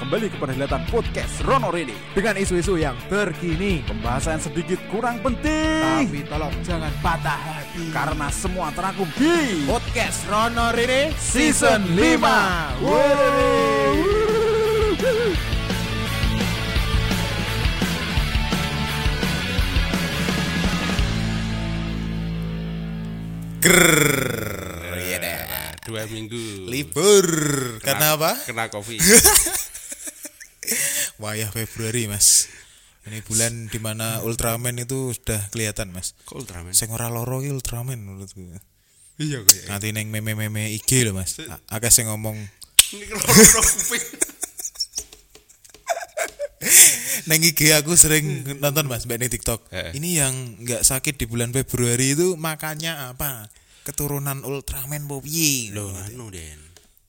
kembali ke perhelatan podcast Rono Ready dengan isu-isu yang terkini. Pembahasan sedikit kurang penting Tapi tolong jangan patah hati. karena semua terangkum di Podcast Rono Rene Season 5. Grrrr, ya dah. dua minggu Libur. Karena apa? kena covid Wayah Februari, Mas. Ini bulan di mana Ultraman itu sudah kelihatan, Mas. kok Ultraman Sing ora loro Ultraman menurutku. iya kayak Nanti neng meme-meme IG loh, Mas. A- Akeh sing ngomong neng IG aku sering nonton Mas, mbak TikTok. Ini yang nggak sakit di bulan Februari itu makanya apa? Keturunan Ultraman piye? loh anu den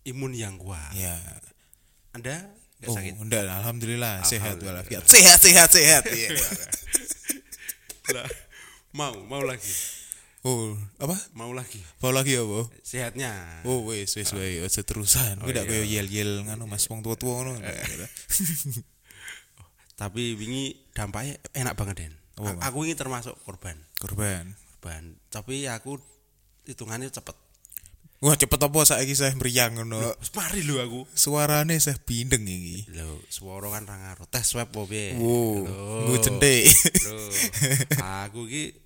imun yang kuat Ya. anda nggak Oh, sakit enggak, alhamdulillah sehat Alhamdulillah. walafiat. Sehat, sehat, sehat. Iya. Lah, mau mau lagi Oh, apa? mau lagi Apa lagi apa? sehatnya Oh wis wis wae aja terusan. Kuwi ndak koyo yel-yel ngono Mas wong tua-tua ngono. tapi wingi dampaknya enak banget den Oh, aku ini termasuk korban Korban. korban tapi aku hitungannya cepet Wah cepet apa saiki saya meriang ngono. Wes mari lho aku Suarane saya bindeng iki. lho suara kan ra tes swab piye Wow, nggo centik. Lho, aku ki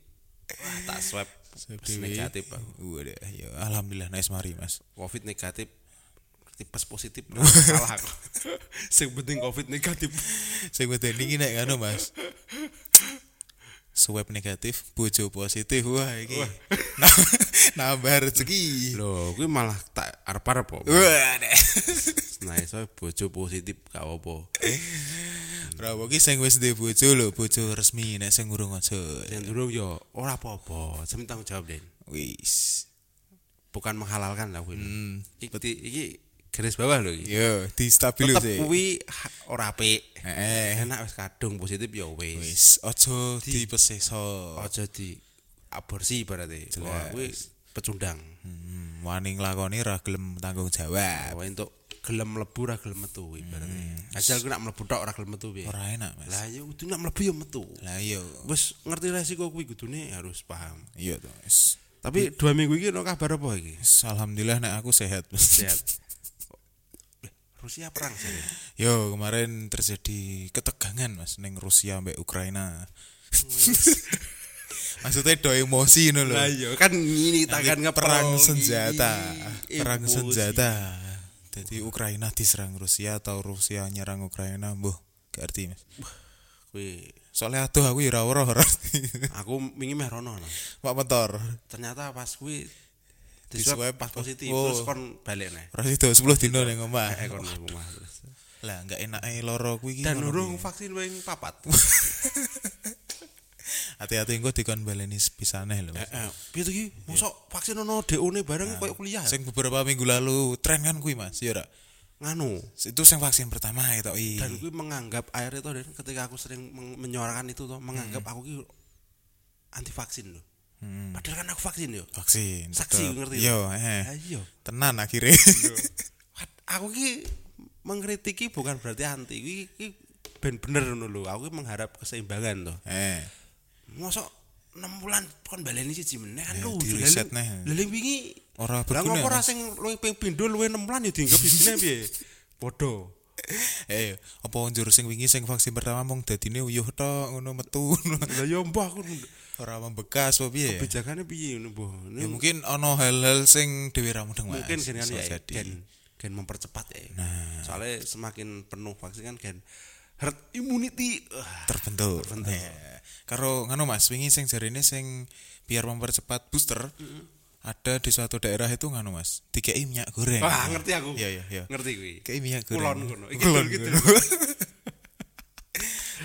wah, tak swab negatif aku. Waduh, ya alhamdulillah nice mari Mas. Covid negatif tipes positif salah aku. Sing penting Covid negatif. Sing medeni iki nek ngono Mas. Swab negatif, bojo positif. Wah iki. Nah, nambah rezeki. Lho, kuwi malah tak kok. Wah, deh. Nah, iso bojo positif gak apa. Ora iki sing wis duwe bojo lho, bojo resmi nek sing urung aja. Sing durung yo ora apa-apa, sing tanggung jawab Den. Wis. Bukan menghalalkan lah kuwi. Hmm. Iki iki garis bawah lho iki. Yo, di stabil Tetep sih. kuwi ora apik. Heeh. Enak wis kadung positif ya wis. Wis, aja dipeseso. Aja di aborsi berarti. Wah, kuwi pecundang. Hmm, wani nglakoni ra gelem tanggung jawab. Wah, untuk gelem mlebu ra gelem metu berarti. Asal ku nak mlebu tok ora gelem metu piye. Ora enak, Mas. Lah ya kudu nak mlebu ya metu. Lah iya. Wis ngerti resiko kuwi kudune harus paham. Iya to, wis. Tapi dua minggu iki ono kabar apa iki? Alhamdulillah nek aku sehat. Mas. Sehat. Eh, Rusia perang sih. Yo, kemarin terjadi ketegangan Mas ning Rusia mbek Ukraina. Maksudnya do emosi ngono lho. Lah iya kan ini tangan Nanti perang senjata, iki. perang Emosi. senjata. Jadi Ukraina diserang Rusia atau Rusia nyerang Ukraina, mbuh gak arti Mas. Kuwi Soalnya aduh aku ora ora ora. aku wingi meh rono. no. Mak motor. Ternyata pas kuwi Di diswab swab. pas positif Oh. terus kon balik nih. Ora sido 10 dino ning omah. Eh kon ning omah terus. Lah enggak enake loro kuwi. Dan urung vaksin wing papat. Hati-hati engko dikon baleni pisane lho. Mas. Eh, piye to iki? Mosok vaksin ono DO-ne bareng koyo kuliah. Sing beberapa minggu lalu tren kan kuwi Mas, ya ora? nganu. Itu sing vaksin pertama itu i. Dan kuwi menganggap air itu dan ketika aku sering menyuarakan itu tuh menganggap aku ki anti vaksin loh. Hmm. Padahal kan aku vaksin yo. vaksin. Saksi tetep. ngerti. Yo, Ah, eh. iya. Tenan akhirnya. Aku ki mengkritiki bukan berarti anti. Ki ki ben bener ngono lho. Aku ki mengharap keseimbangan tuh. eh. Mosok 6 bulan kon baleni siji meneh kan Ya, lucu. reset Lalu- neh. lalu wingi Ora Lah berguna. ngopo ora Mas. sing luwih ping pindho luwih 6 bulan ya dianggap isine piye? Padha. Eh, apa njur sing wingi sing vaksin pertama mung dadine uyuh tok ngono metu. Lah ya mbah aku Ora membekas apa piye? kebijakannya piye ngono mbah. Ya mungkin ono hal-hal sing dhewe ra mudeng Mas. mungkin kan ya gen gen mempercepat ya. Soalnya semakin penuh vaksin kan gen herd immunity. Wah, terbentuk. Eh, Karo ngono Mas, wingi sing jarine sing biar mempercepat booster ada di suatu daerah itu ngono Mas, dikei minyak goreng. Wah, ngerti aku. Iya iya iya. Ngerti kuwi. Kayak minyak goreng. Kulon ngono. Iki Kulon gitu.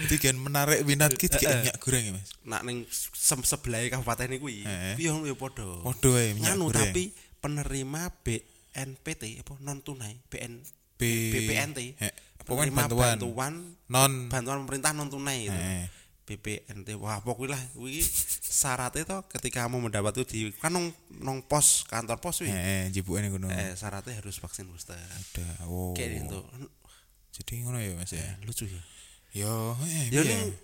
Jadi kan menarik minat kita kayak minyak goreng ya Mas. Nak ning sem sebelah kabupaten kuwi, Heeh. kuwi yo padha. Padha ae minyak Nganu goreng. tapi penerima BNPT apa non tunai BN B- BPNT. Heh, pokoknya bantuan. bantuan Non bantuan pemerintah non tunai itu. Heeh. BPNT wah pokoknya lah kuwi syaratnya itu ketika kamu mendapat itu di kan nong, nong pos kantor pos wi eh ning ngono. eh syaratnya harus vaksin booster Ada. Oh. kayak gitu Jadi ngono ya Mas ya. lucu ya Yo, eh, ya ling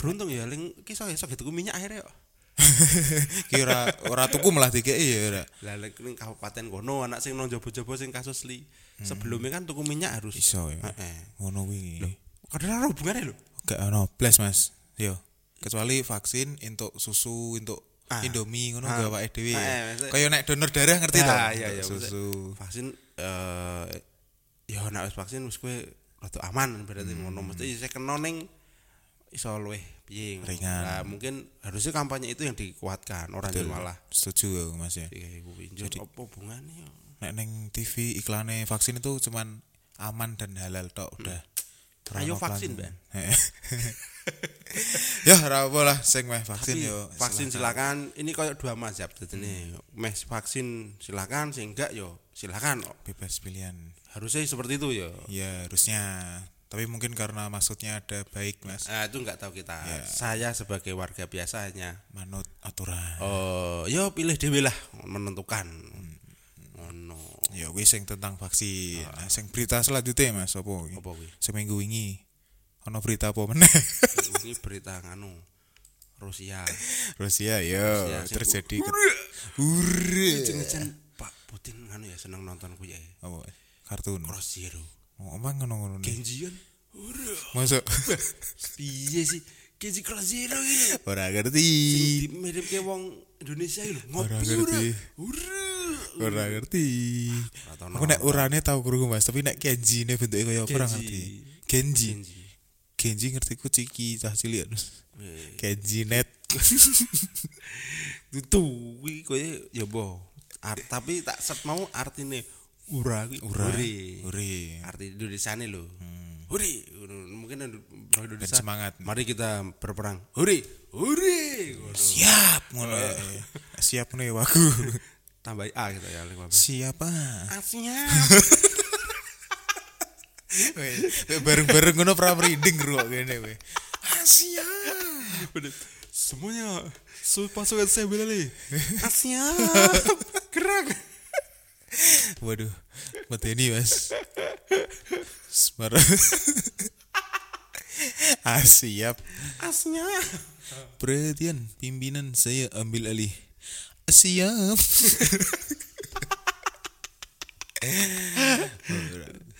beruntung ya ling kisah iso gitu minyak akhirnya kok kira ora tuku malah dikeki ya ora. lah ning kabupaten kono anak sing nang jaba-jaba sing kasus li sebelumnya kan tuku minyak harus Iso ya. heeh Ngono kuwi. kadang ora hubungannya lho Gak ono blas Mas. Yo. Kecuali vaksin untuk susu untuk Ah. Indomie ngono Ah. gak awake dhewe. Ah, ya. Kaya nek donor darah ngerti to? Ah, iya, iya, maksudnya- susu. vaksin eh ya nek wis vaksin wis kowe rada aman berarti ngono mesti saya kena ning iso luwih ngono. Ringan. Nah, mungkin harusnya kampanye itu yang dikuatkan orang Betul. malah Setuju Mas ya. Iya, Jadi- apa hubungannya ya? Nek neng TV iklane vaksin itu cuman aman dan halal tok udah. Ora Ayo vaksin, Ben. Ya ora apa lah sing meh vaksin Tapi yo. vaksin silakan. Ini kayak dua mazhab ini. Meh vaksin silakan, sing enggak yo silakan. Bebas pilihan. Harusnya seperti itu ya. Ya harusnya. Tapi mungkin karena maksudnya ada baik Mas. Nah, itu enggak tahu kita. Ya. Saya sebagai warga biasa hanya Manut aturan. oh, yo pilih dewe lah menentukan. Ngono. Ya wis sing tentang vaksin. Nah, sing berita selanjutnya Mas? Apa kuwi? Seminggu wingi ono berita apa meneh? Ini berita nganu Rusia. Rusia ya Rusia, terjadi. Jen Pak Putin nganu ya seneng nonton kuwi ya. Apa? Kartun. Cross Zero. Emang ngono-ngono nih. Genji kan. Masuk. Piye sih? Genji Cross Zero iki. Ora ngerti. Sing miripke wong Indonesia. Ora Ngopi ora. ngerti. Ora. Ngerti. Aku nek urane tau krungu Mas, tapi nek Genji ne bentuke kaya apa ngerti. Genji. Genji ngerti ku ciki cah cilik. Genji net. Itu koyo ya bo. Art, tapi tak set mau artine ura Ura. ure. Ure. Arti Indonesia nih lho. Ure. Mungkin Ben Indonesia. semangat. Mari kita berperang. Ure. Ngono. Siap ngono. Siap nih waku. Tambahi A gitu ya. Siapa? Asnya. Bareng-bareng ngono pra reading ruwak kene we. Asia. Semuanya su pasukan saya bela nih. Asia. Gerak. Waduh, mateni mas. Semar. ah, siap. Asnya. Perhatian, pimpinan saya ambil alih. Siap.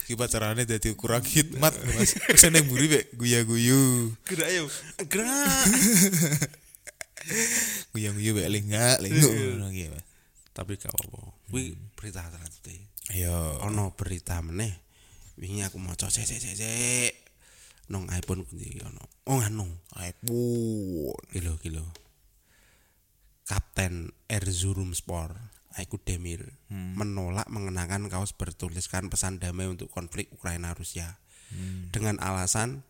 Kita caranya jadi kurang hikmat mas. Ke sana buri be, guya guyu, Gerak yo. Gerak. guya guyu be, lenggak, lenggak. Tapi gak apa-apa. Kuwi berita selanjutnya. Ayo. Ono berita meneh. Wingi aku maca sik sik sik sik. Nong iPhone kuwi ono. Oh nganu. iPhone. Kilo kilo. Kapten Erzurum Sport Aiku Demir menolak mengenakan kaos bertuliskan pesan damai untuk konflik Ukraina Rusia dengan alasan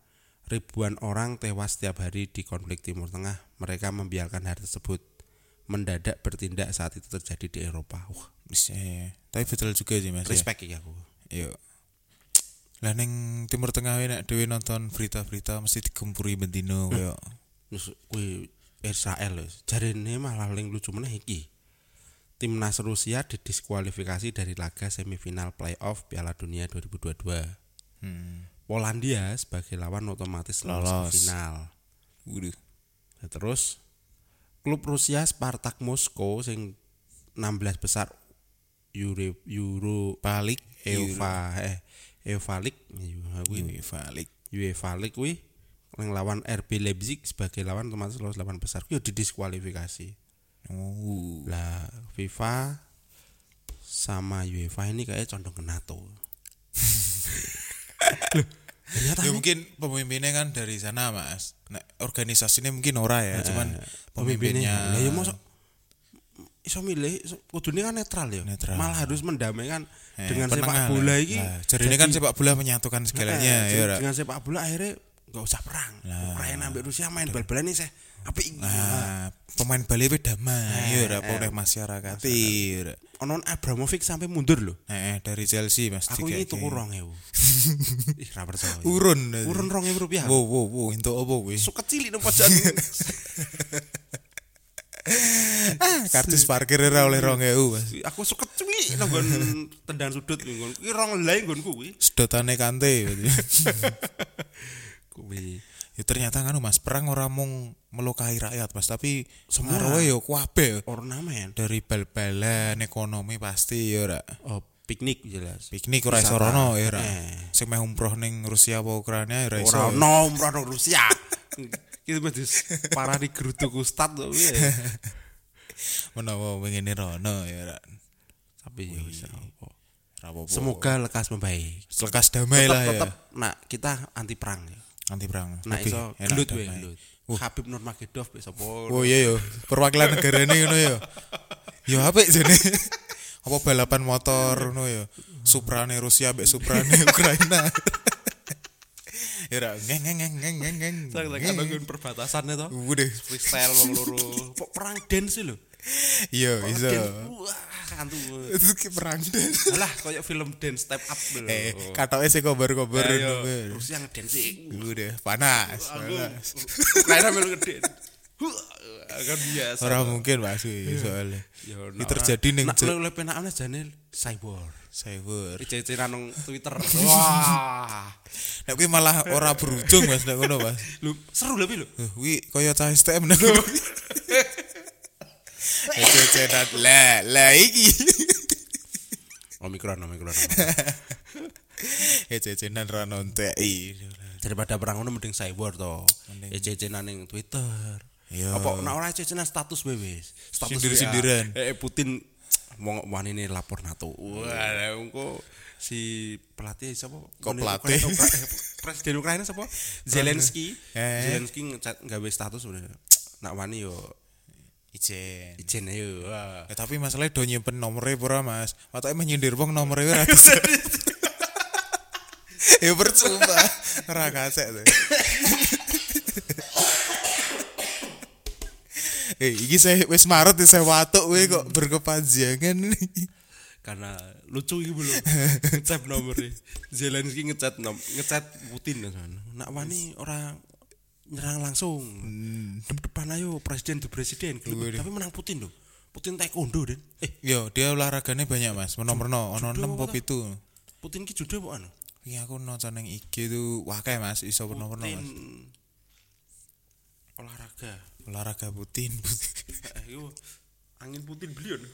ribuan orang tewas setiap hari di konflik Timur Tengah mereka membiarkan hal tersebut mendadak bertindak saat itu terjadi di Eropa wah Bisa. Tapi betul juga sih mas. ya. respect ya aku Yo. Lah ning Timur Tengah nek dhewe nonton berita-berita mesti digempuri bendino koyo Terus kuwi Israel wis. Jarene malah ling lucu meneh iki. Timnas Rusia didiskualifikasi dari laga semifinal playoff Piala Dunia 2022. hmm. Polandia sebagai lawan otomatis lolos Lolos. final. Waduh. Nah, terus klub Rusia Spartak Moskow sing 16 besar Euro Euro Balik UEFA eh UEFA League ya, kuwi UEFA League. UEFA League kuwi yang lawan RB Leipzig sebagai lawan otomatis lolos lawan besar kuwi didiskualifikasi. Oh. Lah FIFA sama UEFA ini kayak condong ke NATO. Ternyata Ya nih, mungkin pemimpinnya kan dari sana mas. Nah, organisasinya mungkin ora ya, cuman pemimpinnya. pemimpinnya. Lah ya mosok iso milih kudune kan netral ya. Netral. Malah harus mendamaikan Eh, dengan sepak bola iki. Lah, jadi ini kan sepak bola menyatukan segalanya Eh, ya. dengan sepak bola akhirnya nggak usah perang. Ukraina ambil Rusia main bal-balan ini saya apik. Nah, pemain Bali itu damai ya ora oleh masyarakat. Ya. Onon Abramovich sampai mundur loh. Eh, dari Chelsea Mas. Aku ini tuku rong ewu. Ih, ra percaya. urun. Urun rong ewu rupiah. Wow, wow, wow, entuk apa kuwi? Su kecil itu pojokan. Karcis parkir ora oleh 2000, Mas. Aku suket cuwi nang nggon tendang sudut nggon kuwi rong lay nggonku kuwi. Sedotane kante. Kuwi. Ya ternyata kan Mas, perang ora mung melukai rakyat, Mas, tapi pengaruhnya yo kabeh. Ornamen. Dari bal-balan ekonomi pasti ya ora. Oh, piknik jelas. Piknik ora iso rono ya ora. Eh. Sing meh umroh ning Rusia apa Ukraina ya ora iso. Ora ono umroh nang Rusia. Kita medis parah di ustad tuh. iya. Menawa ngene rono ya ora. Tapi ya wis apa. Semoga lekas membaik. lekas damai lah ya. Tetap, nah kita anti perang ya. Anti perang. Nah iso gelut we gelut. Habib Nurmagomedov wis apa? Oh iya yo, perwakilan negara ini ngono yo. Yo apik jane. Apa balapan motor ngono yo. Suprane Rusia mbek Suprane Ukraina. Ya ora ngeng ngeng ngeng ngeng ngeng ngeng. Saya tak nggon perbatasan itu. Udah. Freestyle wong loro. Kok perang dance lho. Iya, iso. Dance, Wah, kantu. Itu ki perang deh. Alah kayak film dance step up lho. Eh, katoke sih kobar-kobar Ayo, ngono. Rusia ngedance sih. Udah panas. panas. Ukraina melu ngedance. Kan biasa. Ora mungkin Mas kuwi soalnya. Ya, Ini terjadi ning Nak lu penakane jane cyber. cyber. Ceceran nang Twitter. Wah. Nek kuwi malah ora berujung Mas nek ngono Mas. Lu seru pi lho. Eh, Wi kaya cah STM nek. Ceceran lah lah iki. Omikron, omikron. Eh cecenan ra nontek. Daripada perang ngono mending cyber to. Ya cecenan ning Twitter. Iya. Apa nek ora cecenan status we wis. Status Sindir-sindiran. WA. Eh Putin wong wanine lapor NATO. Wah, engko si pelatih siapa? Kok pelatih? Eh, Presiden Ukraina siapa? Zelensky. Eh. Zelensky ngecat gawe status udah. Nak wani yo Ijen. ijen ayo. Wah. Ya, tapi masalahnya do nyimpen nomornya pura mas? Matanya menyindir wong nomornya ora bisa Ya percuma Ora kasek tuh Eh, iki saya wis Maret saya watuk we kok berkepanjangan nih. karena lucu iki belum. Ngecap nomornya. Zelensky ngecat nom ngecat Putin kan. Nak wani orang nyerang langsung. Dep- depan ayo presiden tuh presiden tapi menang Putin loh Putin taekwondo den. Eh Yo, dia olahraganya banyak mas. Menomorno, ono enam pop itu. Putin ki judo apa anu? Iya aku nonton yang IG tuh wakai mas, iso nomor Putin mas. olahraga. Olahraga Putin. Eh, iku angin Putin beliau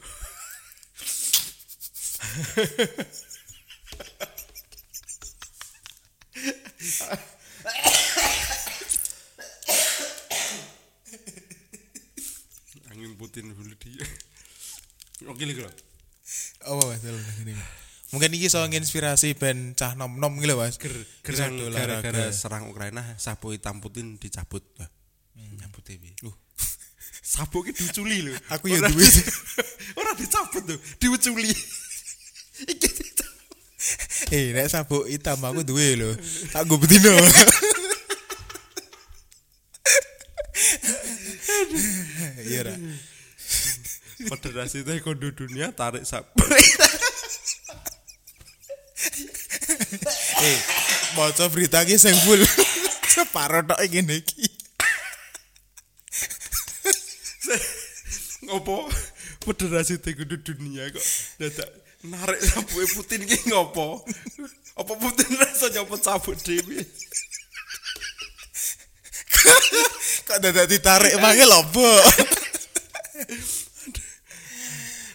angin Putin beli dia oke lah Apa mas? Ini. Mungkin iki so nginspirasi band cah nom nom gitu mas. ger gerang gara-gara serang Ukraina sapu hitam Putin dicabut Hmm. nyabut TV uh sapu ki diculi lho Aku ya duwe. di- ora dicabut tuh diuculi iki. Eh, nek sabuk hitam aku duwe lho. Tak gue betino. Iya ra. Federasi Taekwondo Dunia tarik sapu Eh, maca berita ki sing full. Separo tok ngene iki. ngopo Federasi Taekwondo Dunia kok dadak narik sapu Putin ki ngopo apa Putin rasa nyopot sabuk dhewe Kok dadak ditarik mangke lobo.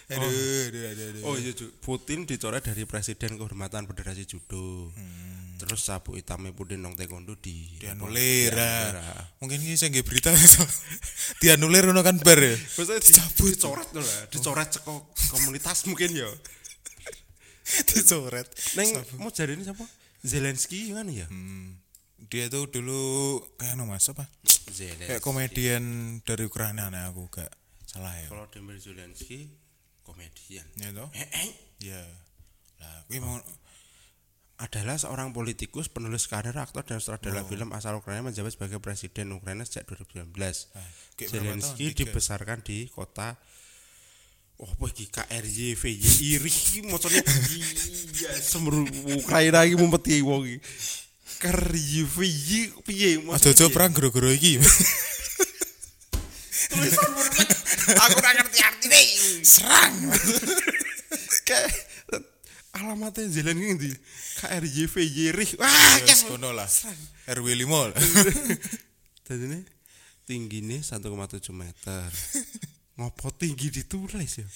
Aduh, aduh, aduh, aduh. Oh iya Cuk. Putin dicoret dari Presiden Kehormatan Federasi Judo. Terus sabuk hitamnya Putin nong taekwondo di dianulir. Ah. ah. Mungkin iki sing nggih berita dianulir ngono kan bar ya. Maksudnya dicabut, dicoret lah, dicoret ceko komunitas mungkin ya. Dicoret. Neng mau cari ini siapa? Zelensky kan ya? Hmm, dia tuh dulu kayak no mas apa? Zelensky. Kayak komedian dari Ukraina nih aku gak salah ya. Volodymyr Zelensky komedian. Ya toh? Eh, eh. Ya. Lah, kuwi mau Adalah seorang politikus, penulis karir, aktor dan sutradara film asal Ukraina menjabat sebagai presiden Ukraina sejak 2019. kayak berapa Zelensky dibesarkan di kota Oh, apa iki KRY VY iri macane iya semeru Ukraina iki mumpeti wong iki. KRY VY piye Jojo perang gero-gero iki. tulisan Aku ora ngerti artine. Serang. Kayak alamatnya jalan ini di KRYVY Rih. Wah, Wes kan. ngono lah. RW 5. Tadi ini tingginya 1,7 meter. Ngopo tinggi ditulis ya?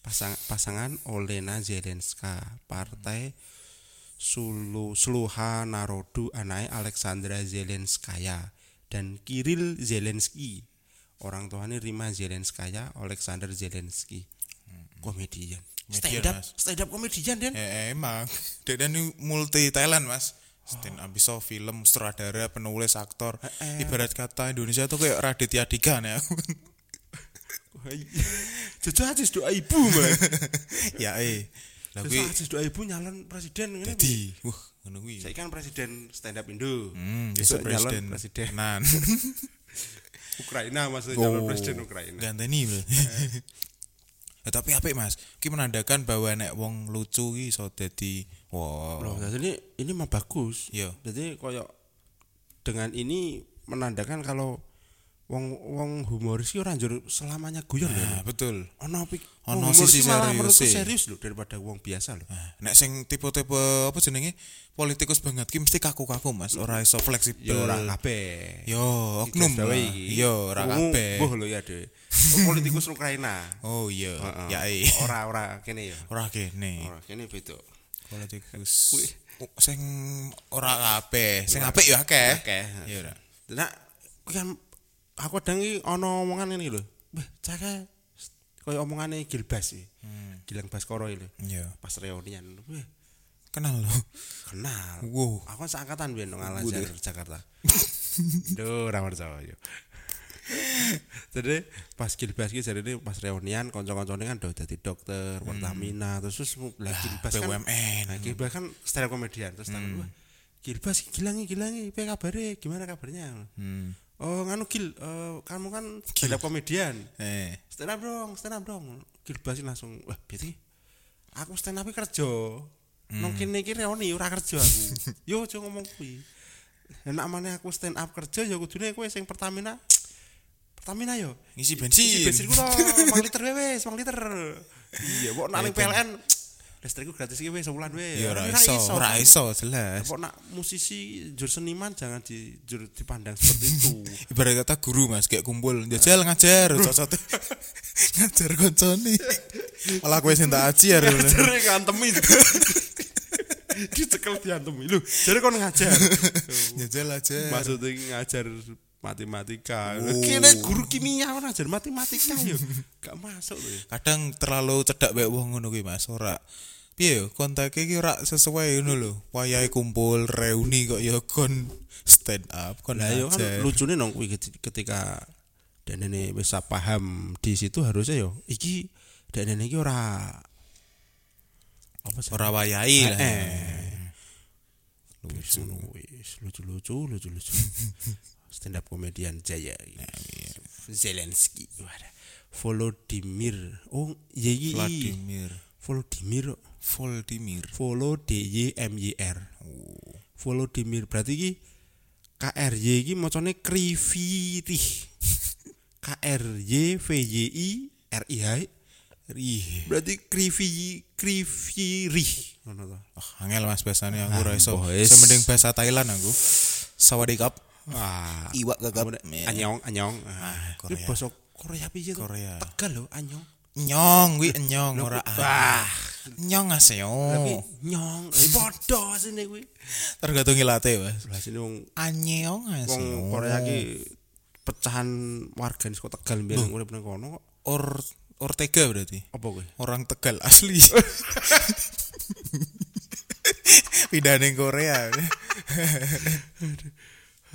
Pasang, pasangan Olena Zelenska, partai Sulu Sluha Narodu anaknya Alexandra Zelenskaya dan Kirill Zelensky. Orang tuanya Rima Zelenskaya, Alexander Zelensky. Komedian. Komedian, Stand up, Mas. stand up komedian dan Eh, emang. Dek dan ini multi talent, Mas. Stand up bisa film, sutradara, penulis, aktor. Ibarat kata Indonesia tuh kayak Raditya Dika nih aku. Jajah aja doa ibu man. ya eh. Kuwi aja doa ibu nyalon presiden dadi wah ngono kuwi. Saya kan presiden stand up Indo. Hmm, besok besok nyalon presiden. presiden Nan. Ukraina maksudnya nyalon presiden Ukraina. Ganteni lho. Ya, tapi apik Mas, ki menandakan bahwa nek wong lucu ki iso dadi wah. Loh, jadi ini ini mah bagus. Iya. Jadi koyok dengan ini menandakan kalau wong wong humoris ki ora njur selamanya guyon Nah, ya. betul. Ono pik Ono sisi serius sih. serius loh daripada wong biasa loh. Nah, nek sing tipe-tipe apa jenenge politikus banget ki mesti kaku-kaku Mas, ora iso fleksibel. Ya ora kabeh. Yo, oknum. Yo, ora kabeh. Mbuh lho ya dhewe. Politikus Ukraina. Oh iya, Heeh. ya eh. Ora ora kene ya. Ora kene. Ora kene beda. Politikus. Kuwi. Oh, sing ora kabeh, sing apik ya akeh. Akeh. Iya ora. Nah, kan aku kadang iki ana omongan ini lho. Wah, cake kaya omongane Gilbas iki. Gilang Baskoro iki lho. Iya. Pas reunian. Wah, Kenal lo. kenal. Wow. Aku seangkatan nang Al Azhar Jakarta. Duh, ora percaya. Jadi pas Gilbas ki jarine pas reunian kanca-kancane kan udah dadi dokter, Pertamina, terus terus lah Gilbas kan BUMN. Nah, Gilbas kan stand up komedian terus takon, "Wah, Gilbas gilangi gilangi, apa kabare? Gimana kabarnya?" Hmm. Oh, nganu Gil, eh, kamu kan stand up komedian. Eh. Stand up dong, stand up dong. Gilbas langsung, "Wah, berarti aku stand up kerja." Nang kene iki reuni ora kerja aku. Yo aja ngomong kuwi. Enak maneh aku stand up kerja ya kudune kowe sing Pertamina. Pertamina yo. Ngisi Isi bensin. bensin ku to, 5 liter wis, 5 liter. Iya, kok nak ning PLN listrikku gratis iki wis sebulan wae. Ya ora iso, ora iso jelas. Kok nak musisi jur seniman jangan di jur dipandang seperti itu. Ibarat kata guru Mas, kayak kumpul jajal ngajar, cocok ngajar koncone. Malah kowe sing tak ajar. Jare ngantemi. Dicekel diantemi. Lho, jare kon ngajar. Jajal aja. Maksudnya ngajar matematika. Oh. Kene guru kimia ora ngajar matematika yo. Gak masuk tuh. ya. Kadang terlalu cedak bae wong ngono kuwi Mas, ora. Piye yo kontake iki ora sesuai ngono lho. Wayahe kumpul reuni kok ya kon stand up, kon Lah yo kan lucune nong kuwi keti- ketika Denene wis paham di situ harusnya yo iki Denene iki ora apa sih? Ora wayahe lah. Eh. Lucu, wis lucu-lucu, lucu-lucu. Stand up komedian Jaya. Zelensky. Wadah. Volodymyr. Oh, iya. Vladimir. Volodymyr. Voldimir. Volo D Y M Y R. Volodymyr berarti iki KRY iki macane Kriviri. K R Y V Y I R I H. Ih. Berarti Krivi Kriviri. Ngono to. Oh, angel Mas bahasane aku ora iso. Semending bahasa Thailand aku. Sawadikap. Wah. Iwak gagap. Anyong, anyong. Ah, Korea. basa Korea piye to? Korea. Tegal lho, anyong. Nyong kuwi enyong ora Wah. Nyong aseo. Nyong, eh padha sini kuwi. Tergantung ilate, Mas. Lah sini wong Anyong wong aseo. Korea ki pecahan warga saka Tegal mbiyen urip nang kono kok. Or Ortega berarti. Apa kuwi? Orang Tegal asli. Pindah ning Korea.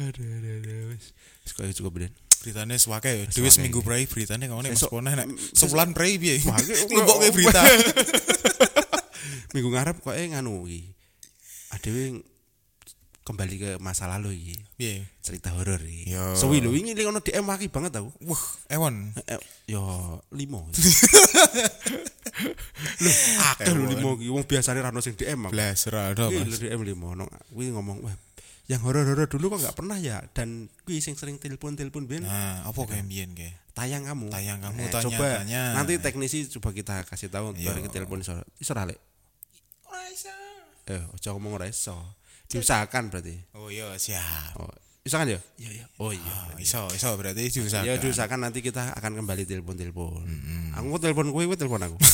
Aduh, aduh, aduh, wis. Wis kaya cukup ben. Beritanya sewake ya. Dewi seminggu prai beritanya kamu nih mas Sesuk- Pona nek sebulan iki- Lumpuk ke berita. Minggu ngarep kok eh nganu iki. Adewe kembali ke masa lalu iki. Piye? Cerita horor iki. Yo. Sewi lho iki ning ono DM waki banget aku. Wah, Ewon. Eh, yo limo. Lho, akeh lho limo iki. Wong biasane ra ono sing DM aku. Blas ada Iki mas. lho DM limo ono kuwi ngomong wah yang horor-horor dulu kok nggak pernah ya dan kui sing sering telepon-telepon ben Nah, apa kayak mbiyen kayak? tayang kamu Tayang kamu, Eh, tanya- coba tanya. nanti teknisi coba kita kasih tahu Iya. balik ke telepon iso iso ra, Lek? eh ojo ngomong ora iso diusahakan berarti Oh iya, siap. oh iso kan ya iya iya oh iya Oh, iso, iso berarti diusahakan. ya diusahakan nanti kita akan kembali telepon-telepon aku mau telepon kowe kowe telepon aku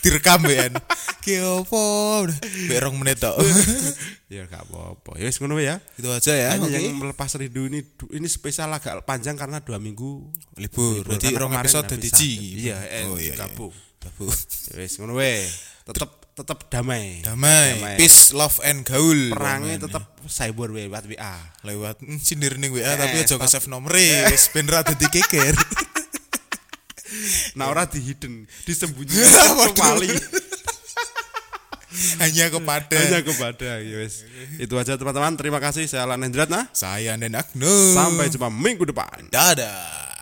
Direkam ben. Ki opo? Mbek rong menit tok. ya gak apa-apa ya wis ngono ya Itu aja ya. Hanya Oke. yang melepas rindu ini ini spesial agak panjang karena dua minggu libur. Berarti rong episode dadi. Iya, eh, Oh iya. iya. gabung. Gabung. Ya Wis ngono we. Tetep tetep damai. Damai, peace, love and gaul. Perangnya tetep cyber we lewat WA. lewat sindir ning WA Eh, tapi aja ke save nomere wis ben ra dadi keker. Nah, ora di hidden, disembunyikan kembali Hanya kepada hanya kepada ya wis. Itu aja teman-teman. Terima kasih saya Alan Hendrat nah. saya dan Agno. Sampai jumpa minggu depan. dadah.